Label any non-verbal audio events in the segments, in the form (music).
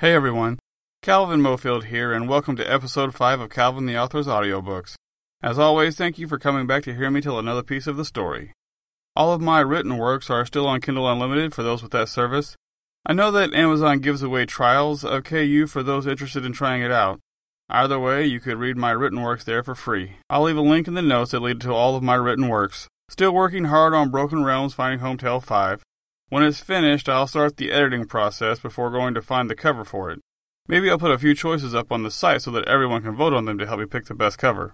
Hey everyone, Calvin Mofield here, and welcome to episode 5 of Calvin the Author's audiobooks. As always, thank you for coming back to hear me tell another piece of the story. All of my written works are still on Kindle Unlimited for those with that service. I know that Amazon gives away trials of KU for those interested in trying it out. Either way, you could read my written works there for free. I'll leave a link in the notes that lead to all of my written works. Still working hard on Broken Realms Finding Home Tale 5. When it's finished, I'll start the editing process before going to find the cover for it. Maybe I'll put a few choices up on the site so that everyone can vote on them to help me pick the best cover.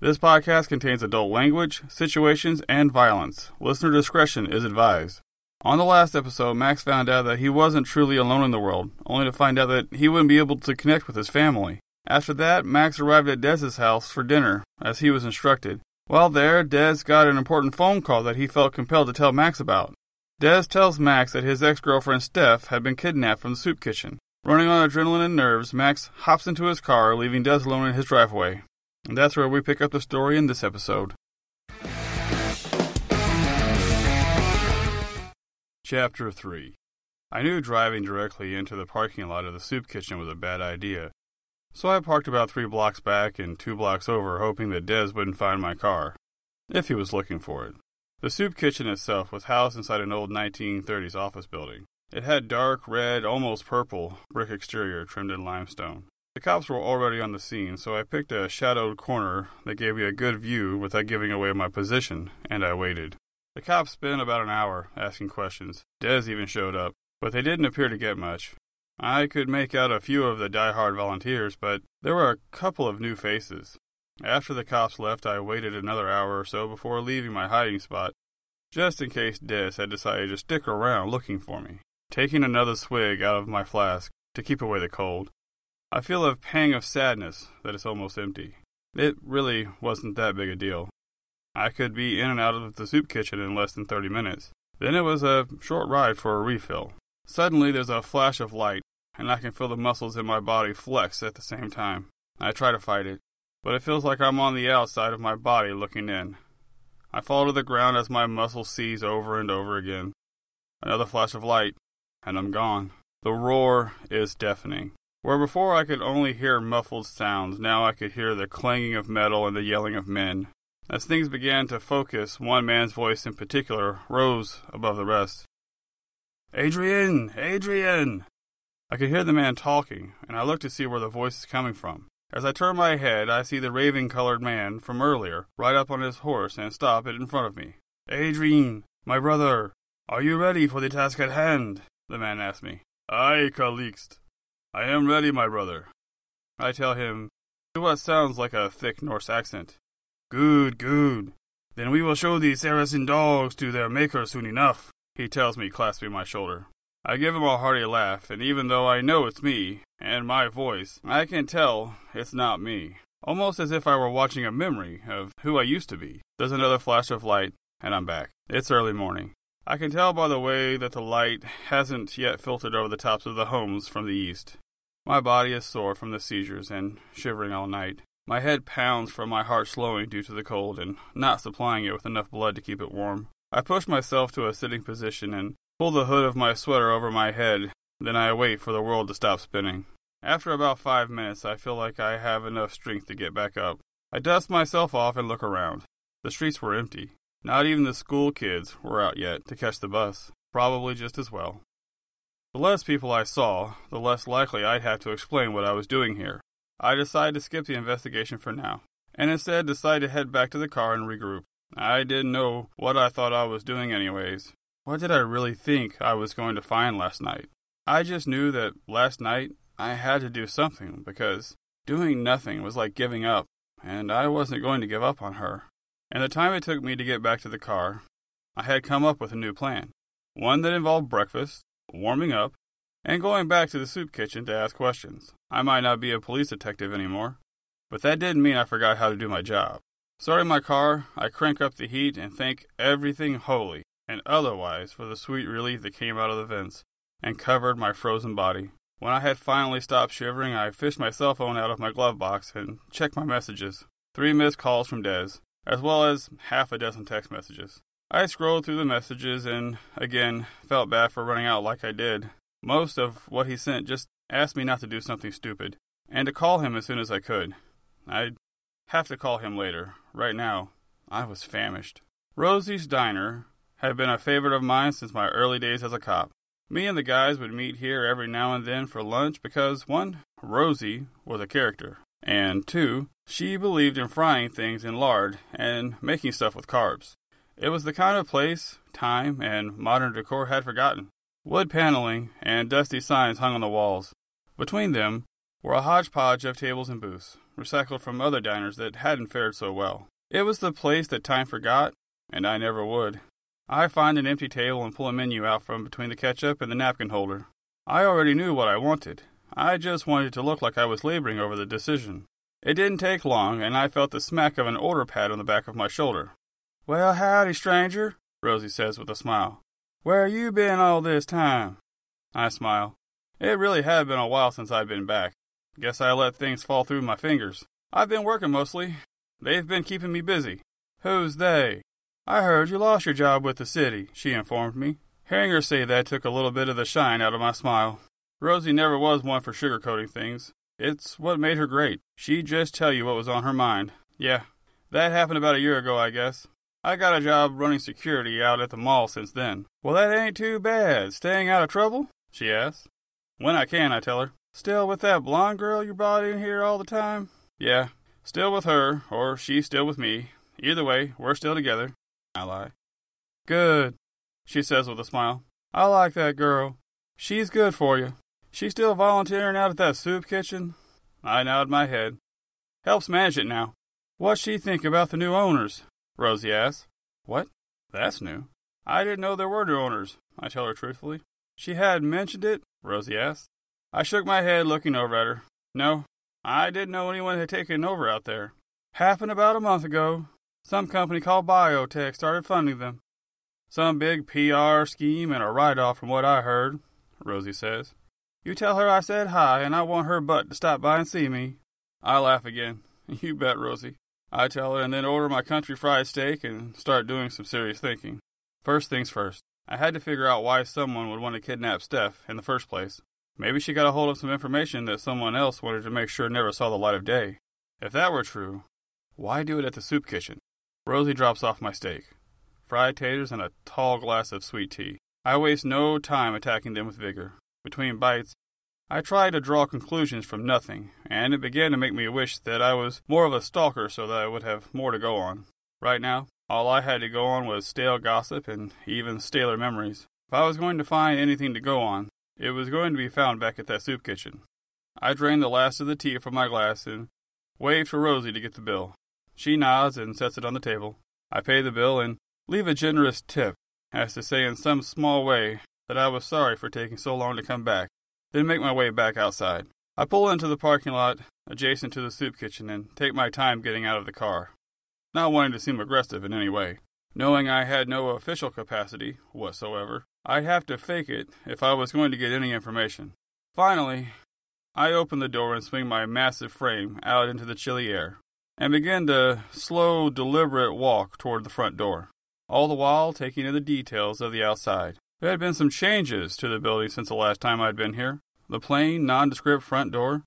This podcast contains adult language, situations, and violence. Listener discretion is advised. On the last episode, Max found out that he wasn't truly alone in the world, only to find out that he wouldn't be able to connect with his family. After that, Max arrived at Dez's house for dinner, as he was instructed. While there, Dez got an important phone call that he felt compelled to tell Max about. Dez tells Max that his ex girlfriend Steph had been kidnapped from the soup kitchen. Running on adrenaline and nerves, Max hops into his car, leaving Dez alone in his driveway. And that's where we pick up the story in this episode. Chapter 3 I knew driving directly into the parking lot of the soup kitchen was a bad idea, so I parked about three blocks back and two blocks over, hoping that Dez wouldn't find my car, if he was looking for it. The soup kitchen itself was housed inside an old 1930s office building. It had dark red, almost purple, brick exterior trimmed in limestone. The cops were already on the scene, so I picked a shadowed corner that gave me a good view without giving away my position, and I waited. The cops spent about an hour asking questions. Dez even showed up, but they didn't appear to get much. I could make out a few of the die-hard volunteers, but there were a couple of new faces. After the cops left, I waited another hour or so before leaving my hiding spot, just in case Dez had decided to stick around looking for me. Taking another swig out of my flask to keep away the cold, I feel a pang of sadness that it's almost empty. It really wasn't that big a deal. I could be in and out of the soup kitchen in less than 30 minutes. Then it was a short ride for a refill. Suddenly, there's a flash of light, and I can feel the muscles in my body flex at the same time. I try to fight it, but it feels like I'm on the outside of my body looking in. I fall to the ground as my muscles seize over and over again. Another flash of light, and I'm gone. The roar is deafening. Where before I could only hear muffled sounds, now I could hear the clanging of metal and the yelling of men. As things began to focus, one man's voice in particular rose above the rest. Adrian! Adrian! I could hear the man talking, and I looked to see where the voice is coming from. As I turn my head, I see the raven colored man from earlier ride up on his horse and stop it in front of me. Adrian, my brother, are you ready for the task at hand? The man asks me. Aye, Calixte. I am ready, my brother. I tell him, to what sounds like a thick Norse accent. Good, good. Then we will show these Saracen dogs to their maker soon enough, he tells me, clasping my shoulder. I give him a hearty laugh, and even though I know it's me, and my voice, I can tell it's not me. Almost as if I were watching a memory of who I used to be. There's another flash of light, and I'm back. It's early morning. I can tell by the way that the light hasn't yet filtered over the tops of the homes from the east. My body is sore from the seizures and shivering all night. My head pounds from my heart slowing due to the cold and not supplying it with enough blood to keep it warm. I push myself to a sitting position and pull the hood of my sweater over my head, then I wait for the world to stop spinning. After about five minutes, I feel like I have enough strength to get back up. I dust myself off and look around. The streets were empty. Not even the school kids were out yet to catch the bus, probably just as well. The less people I saw, the less likely I'd have to explain what I was doing here. I decided to skip the investigation for now, and instead decided to head back to the car and regroup. I didn't know what I thought I was doing anyways, what did I really think I was going to find last night? I just knew that last night I had to do something because doing nothing was like giving up, and I wasn't going to give up on her. And the time it took me to get back to the car, I had come up with a new plan. One that involved breakfast, warming up, and going back to the soup kitchen to ask questions. I might not be a police detective anymore, but that didn't mean I forgot how to do my job. Starting my car, I crank up the heat and thank everything holy and otherwise for the sweet relief that came out of the vents and covered my frozen body. When I had finally stopped shivering, I fished my cell phone out of my glove box and checked my messages. Three missed calls from Dez, as well as half a dozen text messages. I scrolled through the messages and, again, felt bad for running out like I did. Most of what he sent just asked me not to do something stupid, and to call him as soon as I could. I'd have to call him later. Right now, I was famished. Rosie's Diner had been a favorite of mine since my early days as a cop. Me and the guys would meet here every now and then for lunch because, one, Rosie was a character, and two, she believed in frying things in lard and making stuff with carbs. It was the kind of place time and modern decor had forgotten. Wood paneling and dusty signs hung on the walls. Between them were a hodgepodge of tables and booths, recycled from other diners that hadn't fared so well. It was the place that time forgot, and I never would. I find an empty table and pull a menu out from between the ketchup and the napkin holder. I already knew what I wanted. I just wanted to look like I was laboring over the decision. It didn't take long, and I felt the smack of an order pad on the back of my shoulder. Well, howdy, stranger, Rosie says with a smile. Where you been all this time? I smile. It really had been a while since I'd been back. Guess I let things fall through my fingers. I've been working mostly. They've been keeping me busy. Who's they? I heard you lost your job with the city, she informed me. Hearing her say that took a little bit of the shine out of my smile. Rosie never was one for sugarcoating things. It's what made her great. She'd just tell you what was on her mind. Yeah, that happened about a year ago, I guess. I got a job running security out at the mall since then. Well, that ain't too bad. Staying out of trouble? She asks. When I can, I tell her. Still with that blonde girl you brought in here all the time? Yeah, still with her, or she's still with me. Either way, we're still together. Lie. Good, she says with a smile. I like that girl. She's good for you. She's still volunteering out at that soup kitchen? I nod my head. Helps manage it now. What's she think about the new owners? Rosie asks. What? That's new. I didn't know there were new owners, I tell her truthfully. She had mentioned it? Rosie asks. I shook my head, looking over at her. No, I didn't know anyone had taken over out there. Happened about a month ago. Some company called Biotech started funding them. Some big PR scheme and a write off from what I heard, Rosie says. You tell her I said hi and I want her butt to stop by and see me. I laugh again. (laughs) You bet, Rosie. I tell her and then order my country fried steak and start doing some serious thinking. First things first, I had to figure out why someone would want to kidnap Steph in the first place. Maybe she got a hold of some information that someone else wanted to make sure never saw the light of day. If that were true, why do it at the soup kitchen? Rosie drops off my steak, fried taters, and a tall glass of sweet tea. I waste no time attacking them with vigor. Between bites, I try to draw conclusions from nothing, and it began to make me wish that I was more of a stalker so that I would have more to go on. Right now, all I had to go on was stale gossip and even staler memories. If I was going to find anything to go on, it was going to be found back at that soup kitchen. I drained the last of the tea from my glass and waved to Rosie to get the bill. She nods and sets it on the table. I pay the bill and leave a generous tip, as to say in some small way that I was sorry for taking so long to come back, then make my way back outside. I pull into the parking lot adjacent to the soup kitchen and take my time getting out of the car, not wanting to seem aggressive in any way. Knowing I had no official capacity whatsoever, I'd have to fake it if I was going to get any information. Finally, I open the door and swing my massive frame out into the chilly air and began the slow, deliberate walk toward the front door, all the while taking in the details of the outside. There had been some changes to the building since the last time I'd been here. The plain, nondescript front door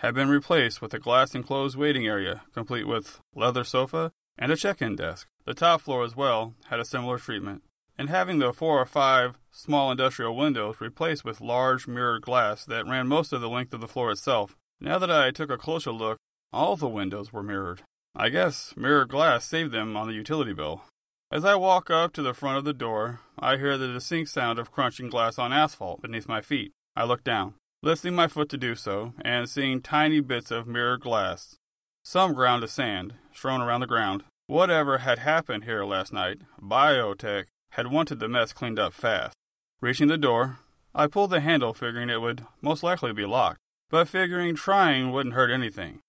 had been replaced with a glass enclosed waiting area, complete with leather sofa and a check in desk. The top floor as well had a similar treatment, and having the four or five small industrial windows replaced with large mirrored glass that ran most of the length of the floor itself. Now that I took a closer look, all the windows were mirrored. I guess mirrored glass saved them on the utility bill. As I walk up to the front of the door, I hear the distinct sound of crunching glass on asphalt beneath my feet. I look down, lifting my foot to do so, and seeing tiny bits of mirrored glass, some ground to sand, strewn around the ground. Whatever had happened here last night, Biotech had wanted the mess cleaned up fast. Reaching the door, I pulled the handle, figuring it would most likely be locked, but figuring trying wouldn't hurt anything.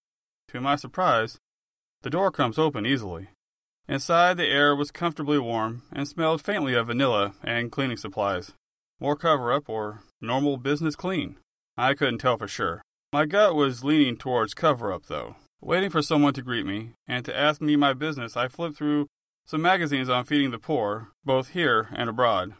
To my surprise, the door comes open easily. Inside, the air was comfortably warm and smelled faintly of vanilla and cleaning supplies. More cover up or normal business clean. I couldn't tell for sure. My gut was leaning towards cover up, though. Waiting for someone to greet me and to ask me my business, I flipped through some magazines on feeding the poor, both here and abroad.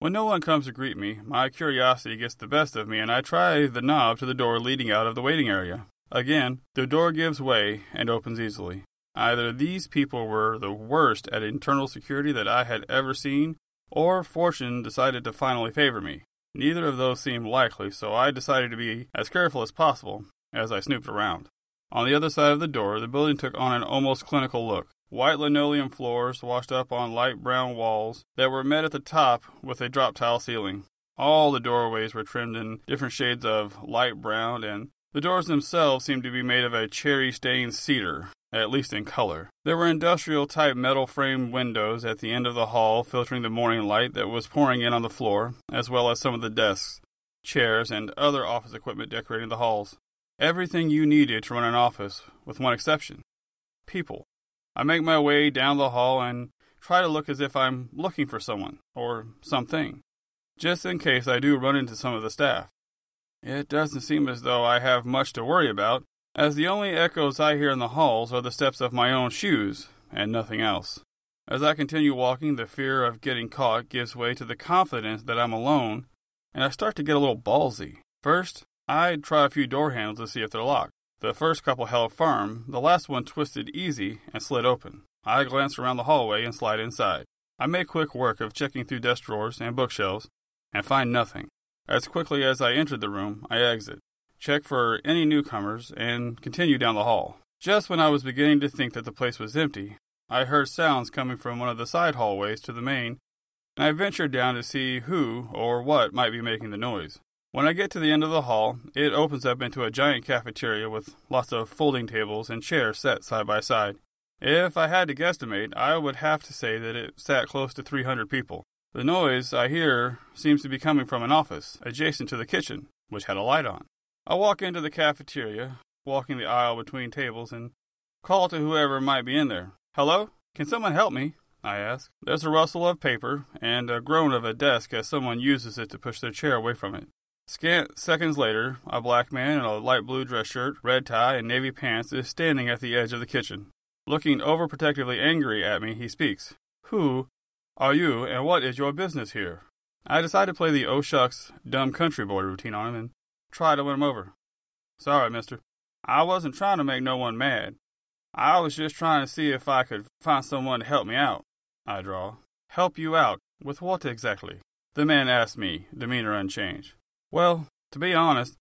When no one comes to greet me, my curiosity gets the best of me and I try the knob to the door leading out of the waiting area. Again, the door gives way and opens easily. Either these people were the worst at internal security that I had ever seen, or fortune decided to finally favor me. Neither of those seemed likely, so I decided to be as careful as possible as I snooped around. On the other side of the door, the building took on an almost clinical look. White linoleum floors washed up on light brown walls that were met at the top with a drop tile ceiling. All the doorways were trimmed in different shades of light brown, and the doors themselves seemed to be made of a cherry stained cedar, at least in color. There were industrial type metal framed windows at the end of the hall filtering the morning light that was pouring in on the floor, as well as some of the desks, chairs, and other office equipment decorating the halls. Everything you needed to run an office, with one exception people. I make my way down the hall and try to look as if I'm looking for someone or something, just in case I do run into some of the staff. It doesn't seem as though I have much to worry about, as the only echoes I hear in the halls are the steps of my own shoes and nothing else. As I continue walking, the fear of getting caught gives way to the confidence that I'm alone, and I start to get a little ballsy. First, I try a few door handles to see if they're locked. The first couple held firm, the last one twisted easy and slid open. I glance around the hallway and slide inside. I make quick work of checking through desk drawers and bookshelves and find nothing. As quickly as I enter the room, I exit, check for any newcomers, and continue down the hall. Just when I was beginning to think that the place was empty, I heard sounds coming from one of the side hallways to the main, and I ventured down to see who or what might be making the noise. When I get to the end of the hall, it opens up into a giant cafeteria with lots of folding tables and chairs set side by side. If I had to guesstimate, I would have to say that it sat close to 300 people. The noise I hear seems to be coming from an office adjacent to the kitchen, which had a light on. I walk into the cafeteria, walking the aisle between tables, and call to whoever might be in there. Hello? Can someone help me? I ask. There's a rustle of paper and a groan of a desk as someone uses it to push their chair away from it. Scant seconds later, a black man in a light blue dress shirt, red tie, and navy pants is standing at the edge of the kitchen. Looking overprotectively angry at me, he speaks. Who are you, and what is your business here? I decided to play the oh shucks, dumb country boy routine on him and try to win him over. Sorry, mister. I wasn't trying to make no one mad. I was just trying to see if I could find someone to help me out. I draw. Help you out? With what exactly? The man asked me, demeanor unchanged. Well, to be honest,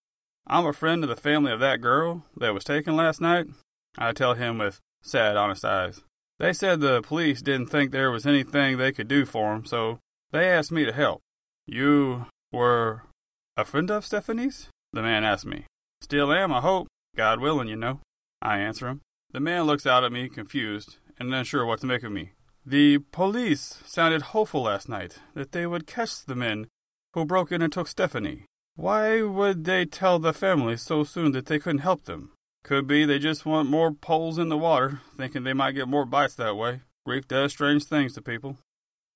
I'm a friend of the family of that girl that was taken last night, I tell him with sad, honest eyes. They said the police didn't think there was anything they could do for him, so they asked me to help. You were a friend of Stephanie's? The man asked me. Still am, I hope. God willing, you know. I answer him. The man looks out at me, confused, and unsure what to make of me. The police sounded hopeful last night that they would catch the men who broke in and took Stephanie. Why would they tell the family so soon that they couldn't help them? Could be they just want more poles in the water, thinking they might get more bites that way. Grief does strange things to people.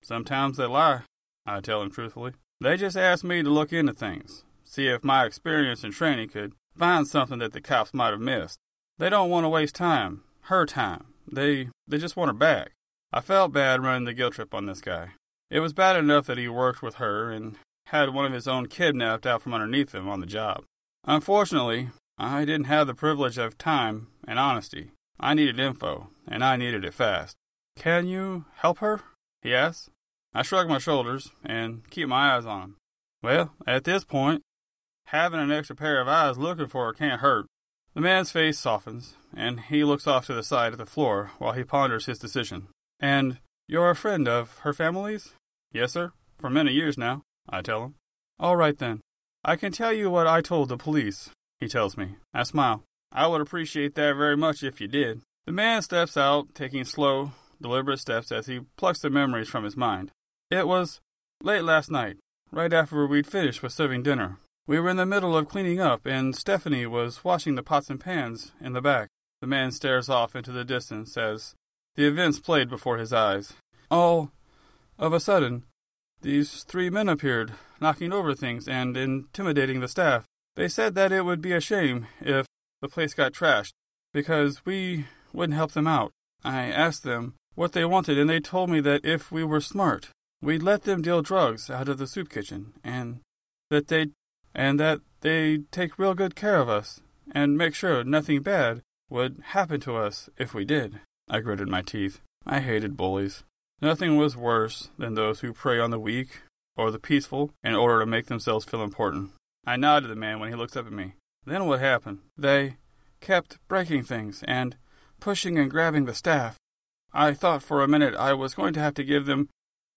Sometimes they lie, I tell him truthfully. They just asked me to look into things, see if my experience and training could find something that the cops might have missed. They don't want to waste time, her time. They they just want her back. I felt bad running the guilt trip on this guy. It was bad enough that he worked with her and had one of his own kidnapped out from underneath him on the job. Unfortunately, I didn't have the privilege of time and honesty. I needed info, and I needed it fast. Can you help her? he asked. I shrug my shoulders and keep my eyes on him. Well, at this point, having an extra pair of eyes looking for her can't hurt. The man's face softens, and he looks off to the side of the floor while he ponders his decision. And you're a friend of her family's? Yes, sir, for many years now. I tell him. All right then. I can tell you what I told the police, he tells me. I smile. I would appreciate that very much if you did. The man steps out, taking slow, deliberate steps as he plucks the memories from his mind. It was late last night, right after we'd finished with serving dinner. We were in the middle of cleaning up, and Stephanie was washing the pots and pans in the back. The man stares off into the distance as the events played before his eyes. All of a sudden, these three men appeared, knocking over things and intimidating the staff. They said that it would be a shame if the place got trashed, because we wouldn't help them out. I asked them what they wanted, and they told me that if we were smart, we'd let them deal drugs out of the soup kitchen, and that they and that they'd take real good care of us and make sure nothing bad would happen to us if we did. I gritted my teeth. I hated bullies. Nothing was worse than those who prey on the weak or the peaceful in order to make themselves feel important. I nodded to the man when he looked up at me. Then what happened? They kept breaking things and pushing and grabbing the staff. I thought for a minute I was going to have to give them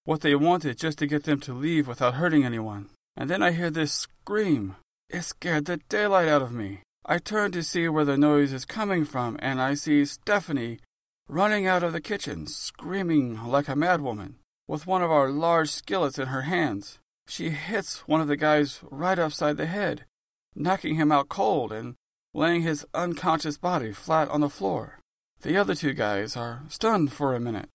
what they wanted just to get them to leave without hurting anyone. And then I hear this scream. It scared the daylight out of me. I turn to see where the noise is coming from, and I see Stephanie running out of the kitchen, screaming like a madwoman, with one of our large skillets in her hands. She hits one of the guys right upside the head, knocking him out cold and laying his unconscious body flat on the floor. The other two guys are stunned for a minute,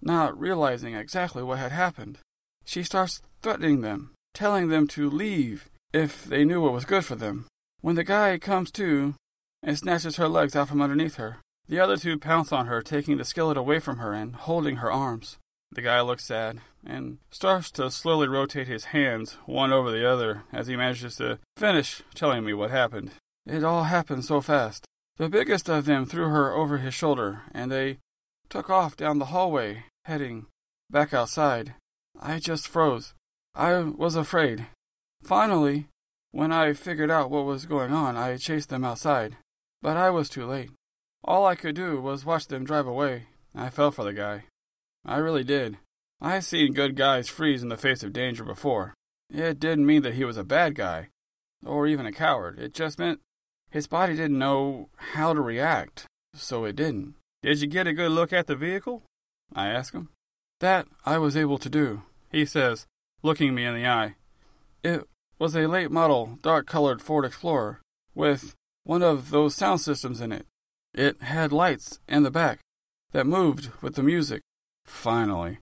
not realizing exactly what had happened. She starts threatening them, telling them to leave if they knew what was good for them. When the guy comes to and snatches her legs out from underneath her, the other two pounce on her, taking the skillet away from her and holding her arms. The guy looks sad and starts to slowly rotate his hands one over the other as he manages to finish telling me what happened. It all happened so fast. The biggest of them threw her over his shoulder, and they took off down the hallway, heading back outside. I just froze. I was afraid. Finally, when I figured out what was going on, I chased them outside. But I was too late. All I could do was watch them drive away. I fell for the guy. I really did. I seen good guys freeze in the face of danger before. It didn't mean that he was a bad guy, or even a coward. It just meant his body didn't know how to react, so it didn't. Did you get a good look at the vehicle? I asked him. That I was able to do, he says, looking me in the eye. It was a late model, dark colored Ford Explorer, with one of those sound systems in it. It had lights in the back that moved with the music. Finally,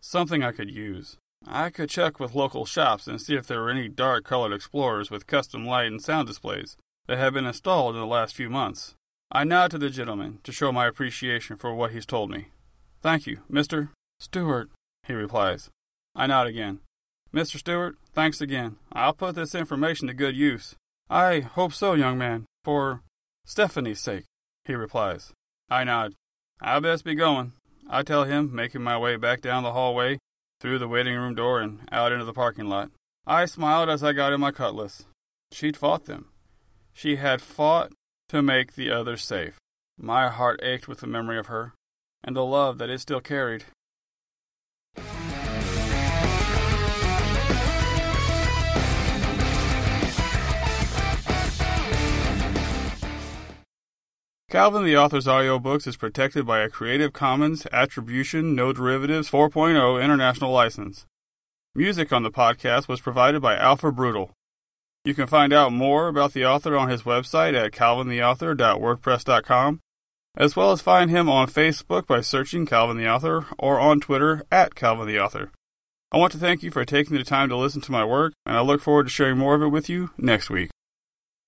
something I could use. I could check with local shops and see if there were any dark colored Explorers with custom light and sound displays that had been installed in the last few months. I nod to the gentleman to show my appreciation for what he's told me. Thank you, Mr. Stewart, he replies. I nod again. Mr. Stewart, thanks again. I'll put this information to good use. I hope so, young man, for Stephanie's sake, he replies. I nod. I best be going. I tell him, making my way back down the hallway, through the waiting room door, and out into the parking lot. I smiled as I got in my cutlass. She'd fought them. She had fought to make the others safe. My heart ached with the memory of her, and the love that it still carried. Calvin the Author's audiobooks is protected by a Creative Commons Attribution No Derivatives 4.0 international license. Music on the podcast was provided by Alpha Brutal. You can find out more about the author on his website at calvintheauthor.wordpress.com, as well as find him on Facebook by searching Calvin the Author or on Twitter at Calvin the Author. I want to thank you for taking the time to listen to my work, and I look forward to sharing more of it with you next week.